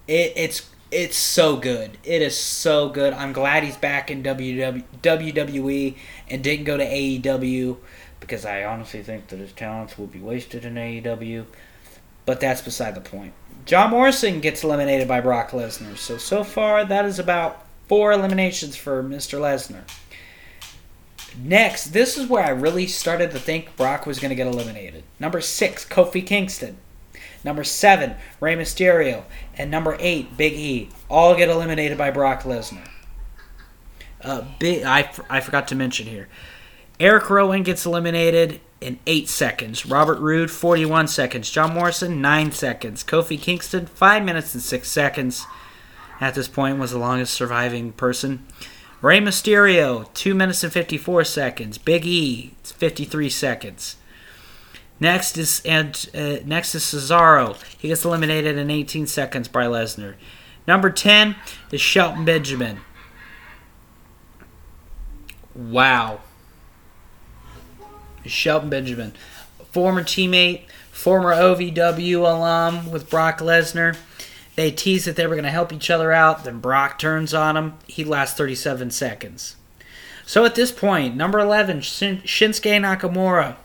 It, it's it's so good. It is so good. I'm glad he's back in WW, WWE and didn't go to AEW because I honestly think that his talents will be wasted in AEW. But that's beside the point. John Morrison gets eliminated by Brock Lesnar. So so far that is about four eliminations for Mr. Lesnar. Next, this is where I really started to think Brock was going to get eliminated. Number six, Kofi Kingston. Number seven, Rey Mysterio. And number eight, Big E. All get eliminated by Brock Lesnar. Uh, I, I forgot to mention here. Erick Rowan gets eliminated in 8 seconds. Robert Roode, 41 seconds. John Morrison, 9 seconds. Kofi Kingston, 5 minutes and 6 seconds. At this point, was the longest surviving person. Rey Mysterio, 2 minutes and 54 seconds. Big E, 53 seconds. Next is and uh, next is Cesaro. He gets eliminated in 18 seconds by Lesnar. Number 10 is Shelton Benjamin. Wow. Shelton Benjamin, former teammate, former OVW alum with Brock Lesnar. They teased that they were going to help each other out. Then Brock turns on him. He lasts 37 seconds. So at this point, number 11, Shin- Shinsuke Nakamura.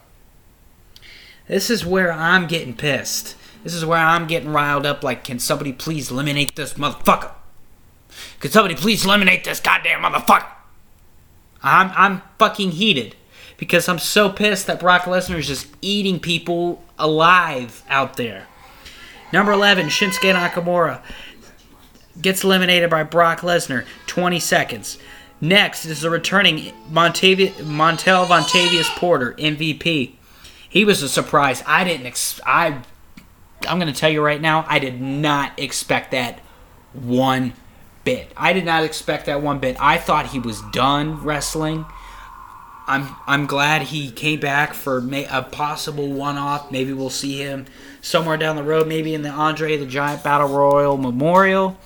This is where I'm getting pissed. This is where I'm getting riled up. Like, can somebody please eliminate this motherfucker? Can somebody please eliminate this goddamn motherfucker? I'm I'm fucking heated because I'm so pissed that Brock Lesnar is just eating people alive out there. Number 11, Shinsuke Nakamura gets eliminated by Brock Lesnar, 20 seconds. Next is the returning Montavia, Montel Vontavious Porter, MVP. He was a surprise. I didn't. Ex- I. I'm going to tell you right now. I did not expect that one bit. I did not expect that one bit. I thought he was done wrestling. I'm I'm glad he came back for may, a possible one-off. Maybe we'll see him somewhere down the road. Maybe in the Andre the Giant Battle Royal Memorial.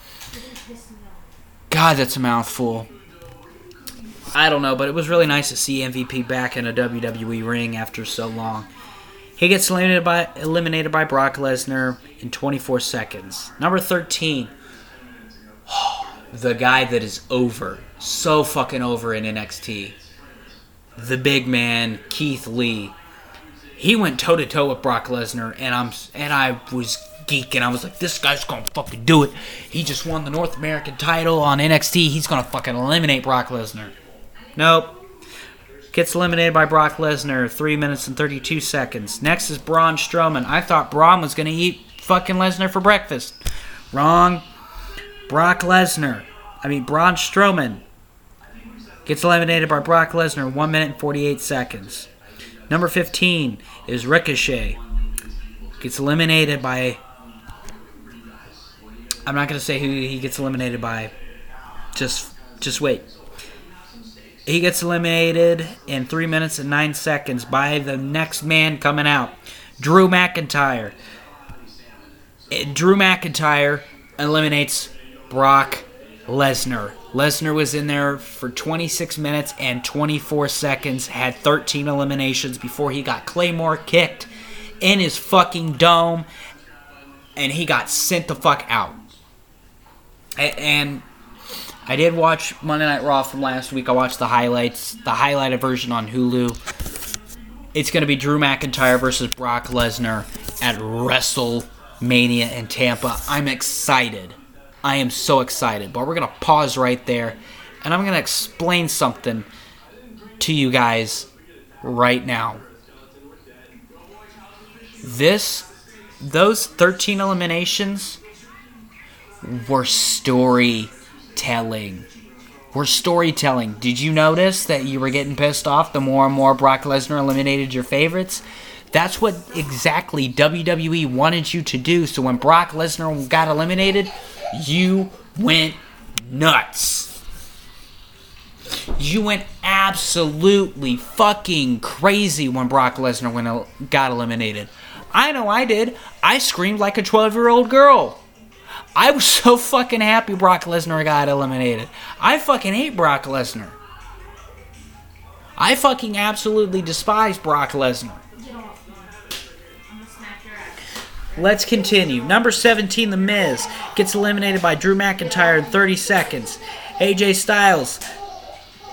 God, that's a mouthful. I don't know, but it was really nice to see MVP back in a WWE ring after so long. He gets eliminated by eliminated by Brock Lesnar in 24 seconds. Number 13, the guy that is over, so fucking over in NXT. The big man, Keith Lee. He went toe to toe with Brock Lesnar, and I'm and I was geeking. I was like, this guy's gonna fucking do it. He just won the North American title on NXT. He's gonna fucking eliminate Brock Lesnar. Nope. Gets eliminated by Brock Lesnar, 3 minutes and 32 seconds. Next is Braun Strowman. I thought Braun was to eat fucking Lesnar for breakfast. Wrong. Brock Lesnar. I mean, Braun Strowman gets eliminated by Brock Lesnar, 1 minute and 48 seconds. Number 15 is Ricochet. Gets eliminated by. I'm not going to say who he gets eliminated by. Just, just wait. He gets eliminated in 3 minutes and 9 seconds by the next man coming out, Drew McIntyre. Drew McIntyre eliminates Brock Lesnar. Lesnar was in there for 26 minutes and 24 seconds, had 13 eliminations before he got Claymore kicked in his fucking dome, and he got sent the fuck out. And I did watch Monday Night Raw from last week. I watched the highlights, the highlighted version on Hulu. It's going to be Drew McIntyre versus Brock Lesnar at WrestleMania in Tampa. I'm excited. I am so excited. But we're going to pause right there and I'm going to explain something to you guys right now. This those 13 eliminations were storytelling. Were storytelling. Did you notice that you were getting pissed off the more and more Brock Lesnar eliminated your favorites? That's what exactly WWE wanted you to do. So when Brock Lesnar got eliminated, you went nuts. You went absolutely fucking crazy when Brock Lesnar went, got eliminated. I know I did. I screamed like a 12 year old girl. I was so fucking happy Brock Lesnar got eliminated. I fucking hate Brock Lesnar. I fucking absolutely despise Brock Lesnar. Let's continue. Number 17, The Miz, gets eliminated by Drew McIntyre in 30 seconds. AJ Styles,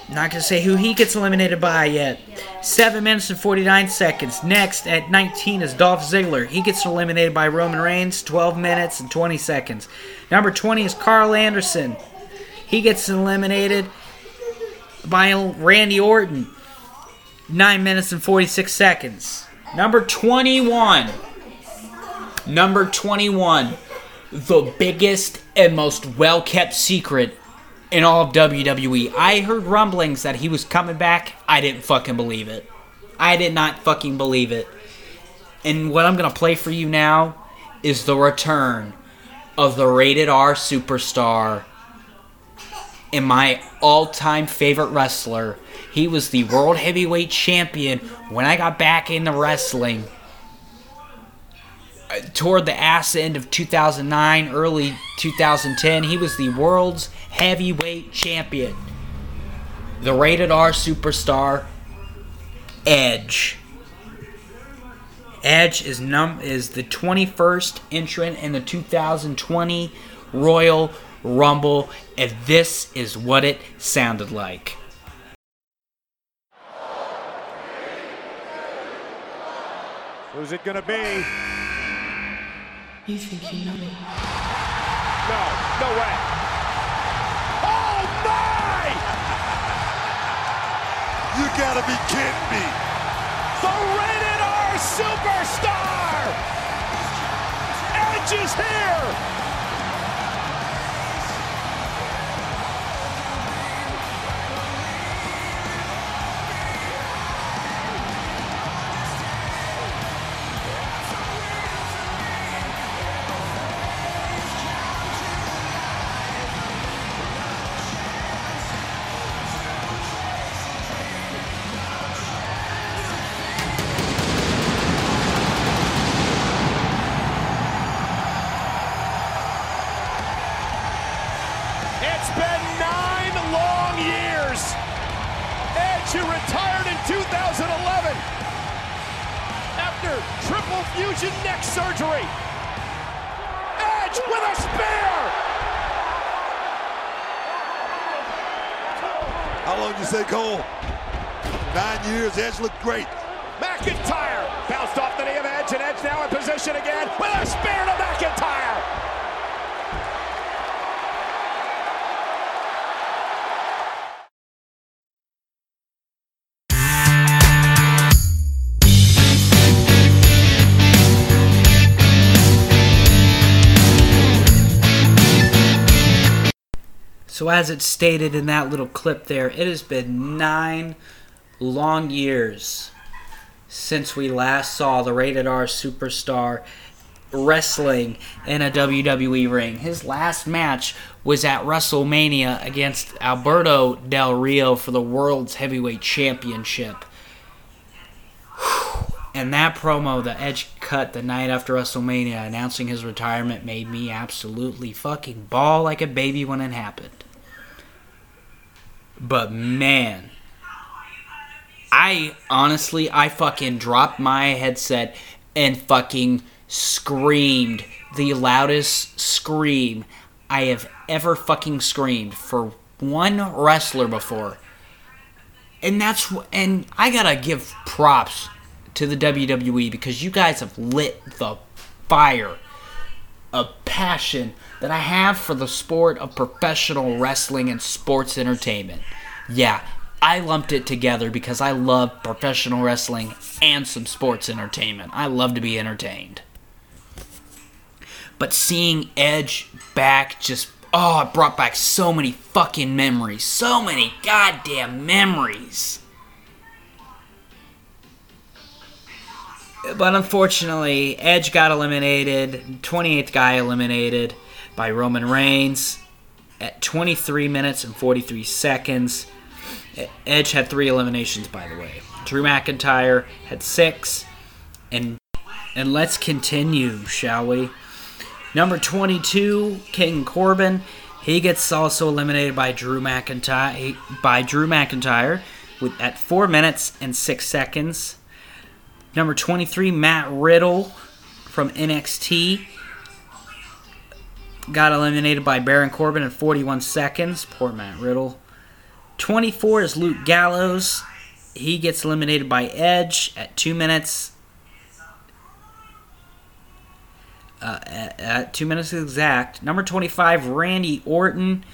not going to say who he gets eliminated by yet. 7 minutes and 49 seconds. Next, at 19, is Dolph Ziggler. He gets eliminated by Roman Reigns, 12 minutes and 20 seconds. Number 20 is Karl Anderson. He gets eliminated by Randy Orton, 9 minutes and 46 seconds. Number 21. Number 21, the biggest and most well kept secret in all of WWE. I heard rumblings that he was coming back. I didn't fucking believe it. I did not fucking believe it. And what I'm going to play for you now is the return of the rated R superstar and my all time favorite wrestler. He was the World Heavyweight Champion when I got back into wrestling toward the ass end of 2009, early 2010, he was the world's heavyweight champion. The rated R superstar, Edge. Edge is num is the 21st entrant in the 2020 Royal Rumble, and this is what it sounded like. Who's it gonna be? You think you know me? No, no way. Oh my! You gotta be kidding me. The rated R superstar! Edge is here! Edge looked great. McIntyre bounced off the knee of Edge, and Edge now in position again with a spear to McIntyre. So, as it's stated in that little clip there, it has been nine long years since we last saw the rated R superstar wrestling in a WWE ring. His last match was at WrestleMania against Alberto Del Rio for the World's Heavyweight Championship. And that promo the Edge cut the night after WrestleMania announcing his retirement made me absolutely fucking bawl like a baby when it happened. But man, I honestly, I fucking dropped my headset and fucking screamed the loudest scream I have ever fucking screamed for one wrestler before. And that's and I gotta give props to the WWE because you guys have lit the fire of passion that I have for the sport of professional wrestling and sports entertainment. Yeah, I lumped it together because I love professional wrestling and some sports entertainment. I love to be entertained. But seeing Edge back just oh, it brought back so many fucking memories. So many goddamn memories. But unfortunately, Edge got eliminated. 28th guy eliminated by Roman Reigns at 23 minutes and 43 seconds. Edge had three eliminations, by the way. Drew McIntyre had six. And and let's continue, shall we? Number 22, King Corbin. He gets also eliminated by Drew McIntyre by Drew McIntyre with at four minutes and six seconds. Number 23, Matt Riddle from NXT. Got eliminated by Baron Corbin in 41 seconds. Poor Matt Riddle. 24 is Luke Gallows. He gets eliminated by Edge at 2 minutes. Uh, at, at 2 minutes exact. Number 25, Randy Orton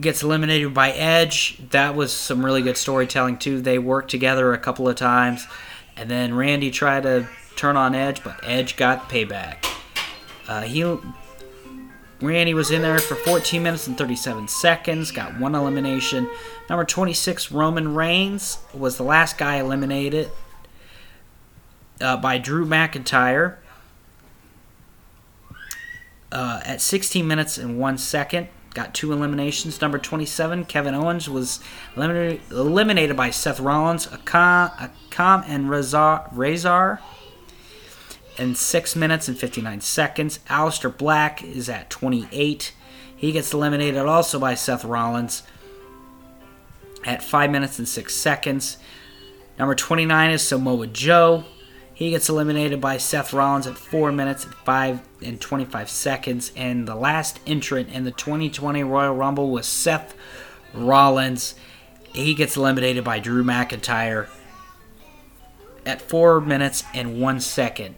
gets eliminated by Edge. That was some really good storytelling, too. They worked together a couple of times. And then Randy tried to turn on Edge, but Edge got payback. Uh, he Randy was in there for 14 minutes and 37 seconds, got one elimination. Number 26, Roman Reigns, was the last guy eliminated uh, by Drew McIntyre uh, at 16 minutes and 1 second. Got two eliminations. Number 27, Kevin Owens, was eliminated, eliminated by Seth Rollins, Akam, Akam and Rezar. And 6 minutes and 59 seconds. Aleister Black is at 28. He gets eliminated also by Seth Rollins at 5 minutes and 6 seconds. Number 29 is Samoa Joe. He gets eliminated by Seth Rollins at 4 minutes and 5 and 25 seconds. And the last entrant in the 2020 Royal Rumble was Seth Rollins. He gets eliminated by Drew McIntyre at 4 minutes and 1 second.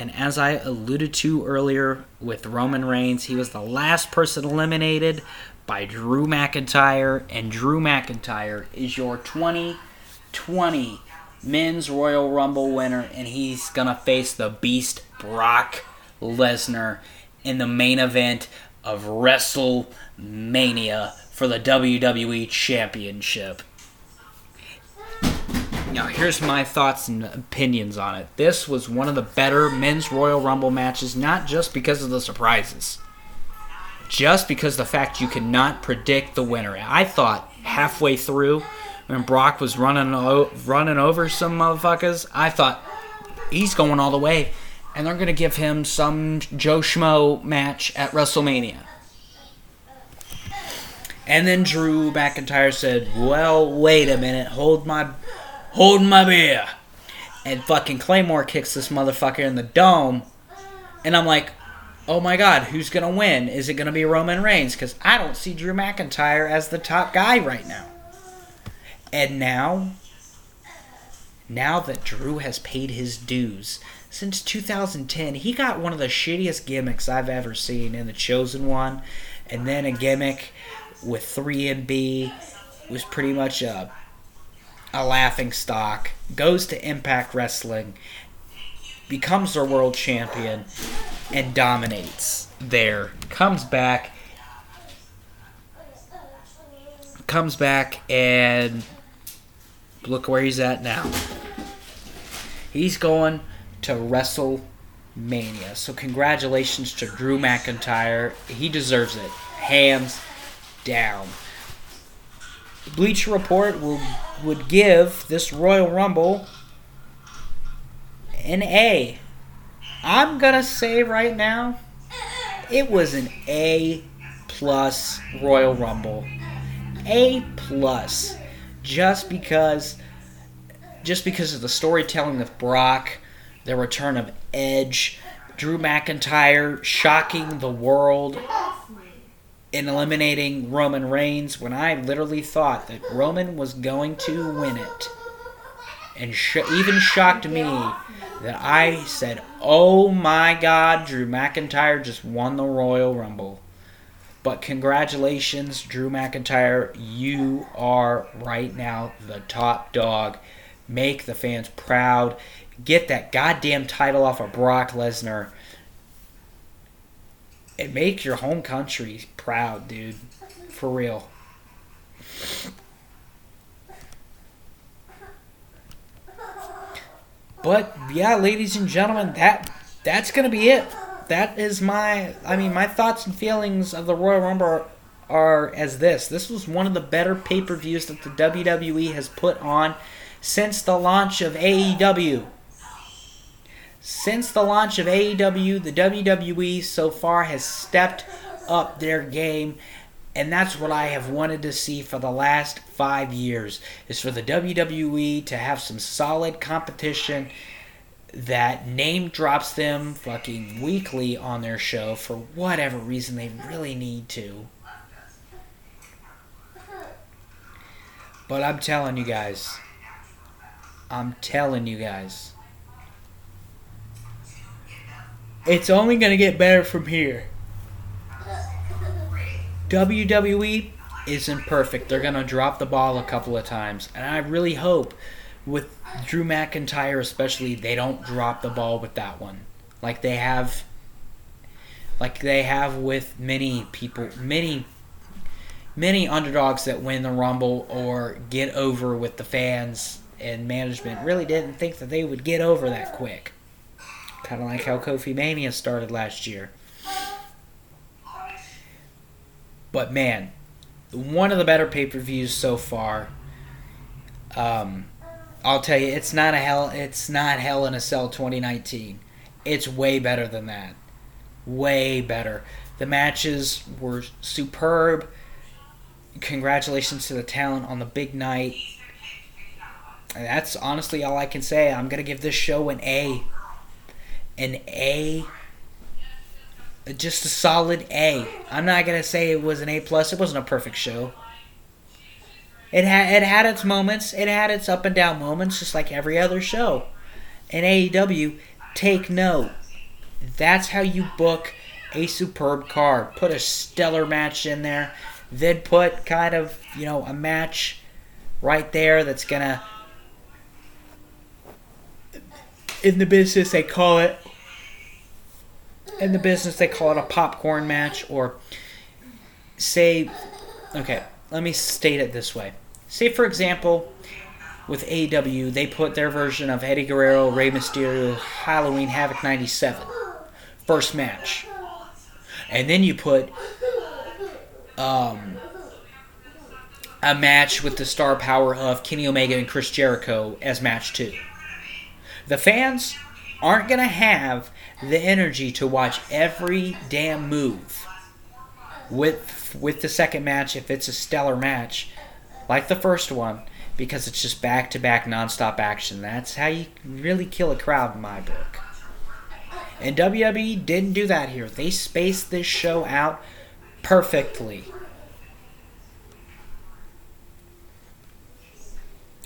And as I alluded to earlier with Roman Reigns, he was the last person eliminated by Drew McIntyre. And Drew McIntyre is your 2020 Men's Royal Rumble winner. And he's going to face the Beast Brock Lesnar in the main event of WrestleMania for the WWE Championship. Now, here's my thoughts and opinions on it. This was one of the better men's Royal Rumble matches, not just because of the surprises, just because the fact you cannot predict the winner. I thought halfway through, when Brock was running o- running over some motherfuckers, I thought he's going all the way, and they're gonna give him some Joe Schmo match at WrestleMania. And then Drew McIntyre said, "Well, wait a minute, hold my, hold my beer," and fucking Claymore kicks this motherfucker in the dome, and I'm like, "Oh my God, who's gonna win? Is it gonna be Roman Reigns? Because I don't see Drew McIntyre as the top guy right now." And now, now that Drew has paid his dues. Since 2010, he got one of the shittiest gimmicks I've ever seen in The Chosen One, and then a gimmick with 3MB was pretty much a, a laughing stock. Goes to Impact Wrestling, becomes their world champion, and dominates there. Comes back, comes back, and look where he's at now. He's going to WrestleMania. So congratulations to Drew McIntyre. He deserves it. Hands down. Bleacher Report will would give this Royal Rumble an A. I'm gonna say right now, it was an A plus Royal Rumble. A plus, just because, just because of the storytelling of Brock, the return of Edge, Drew McIntyre shocking the world in eliminating Roman Reigns when I literally thought that Roman was going to win it. And sh- even shocked me that I said, oh my god, Drew McIntyre just won the Royal Rumble. But congratulations, Drew McIntyre. You are right now the top dog. Make the fans proud. Get that goddamn title off of Brock Lesnar and make your home country proud, dude. For real. But yeah, ladies and gentlemen, that that's gonna be it. That is my I mean my thoughts and feelings of the Royal Rumble are, are as this. This was one of the better pay-per-views that the WWE has put on since the launch of AEW. Since the launch of AEW, the WWE so far has stepped up their game, and that's what I have wanted to see for the last five years. Is for the WWE to have some solid competition that name drops them fucking weekly on their show for whatever reason they really need to. But I'm telling you guys, I'm telling you guys. It's only going to get better from here. WWE isn't perfect. They're going to drop the ball a couple of times. And I really hope, with Drew McIntyre especially, they don't drop the ball with that one. Like they have. Like they have with many people, many, many underdogs that win the Rumble or get over with the fans and management really didn't think that they would get over that quick. Kind of like how Kofi Mania started last year. But man, one of the better pay per views so far. Um, I'll tell you, it's not a hell. It's not Hell in a Cell 2019. It's way better than that. Way better. The matches were superb. Congratulations to the talent on the big night. That's honestly all I can say. I'm to give this show an A. An A. Just a solid A. I'm not to say it was an A plus. It wasn't a perfect show. It had it had its moments. It had its up and down moments, just like every other show. In AEW, take note. That's how you book a superb card. Put a stellar match in there, then put kind of you know a match right there that's gonna. In the business, they call it. In the business, they call it a popcorn match, or say, okay, let me state it this way. Say, for example, with AEW, they put their version of Eddie Guerrero, Rey Mysterio, Halloween Havoc 97. First match. And then you put um, a match with the star power of Kenny Omega and Chris Jericho as match two. The fans aren't going to have the energy to watch every damn move with with the second match if it's a stellar match like the first one because it's just back to back nonstop action. That's how you really kill a crowd in my book. And WWE didn't do that here. They spaced this show out perfectly.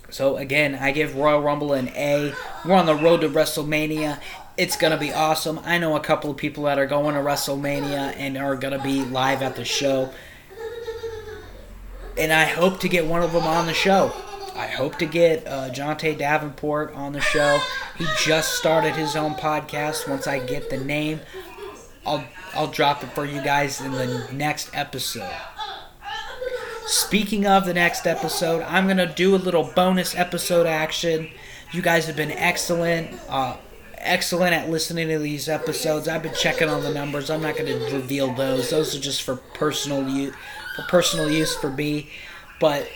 So again, I give Royal Rumble an A. We're on the road to WrestleMania. It's gonna be awesome. I know a couple of people that are going to WrestleMania and are gonna be live at the show. And I hope to get one of them on the show. I hope to get uh, Jonte Davenport on the show. He just started his own podcast. Once I get the name, I'll I'll drop it for you guys in the next episode. Speaking of the next episode, I'm gonna do a little bonus episode action. You guys have been excellent, uh, excellent at listening to these episodes. I've been checking on the numbers. I'm not gonna reveal those. Those are just for personal use, for personal use for me. But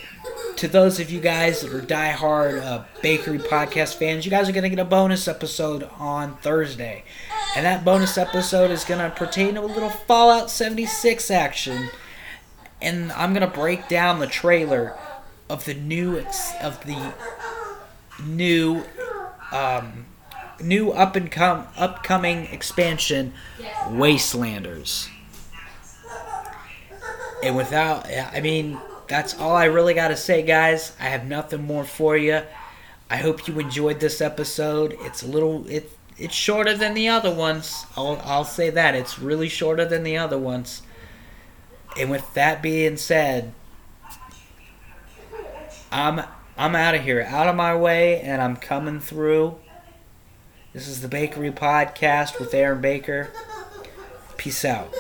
to those of you guys that are diehard uh, bakery podcast fans, you guys are gonna get a bonus episode on Thursday, and that bonus episode is gonna pertain to a little Fallout 76 action and I'm gonna break down the trailer of the new of the new um, new up and come upcoming expansion, Wastelanders. And without, I mean, that's all I really got to say, guys. I have nothing more for you. I hope you enjoyed this episode. It's a little it it's shorter than the other ones. I'll I'll say that it's really shorter than the other ones. And with that being said, I'm I'm out of here, out of my way, and I'm coming through. This is the Bakery Podcast with Aaron Baker. Peace out.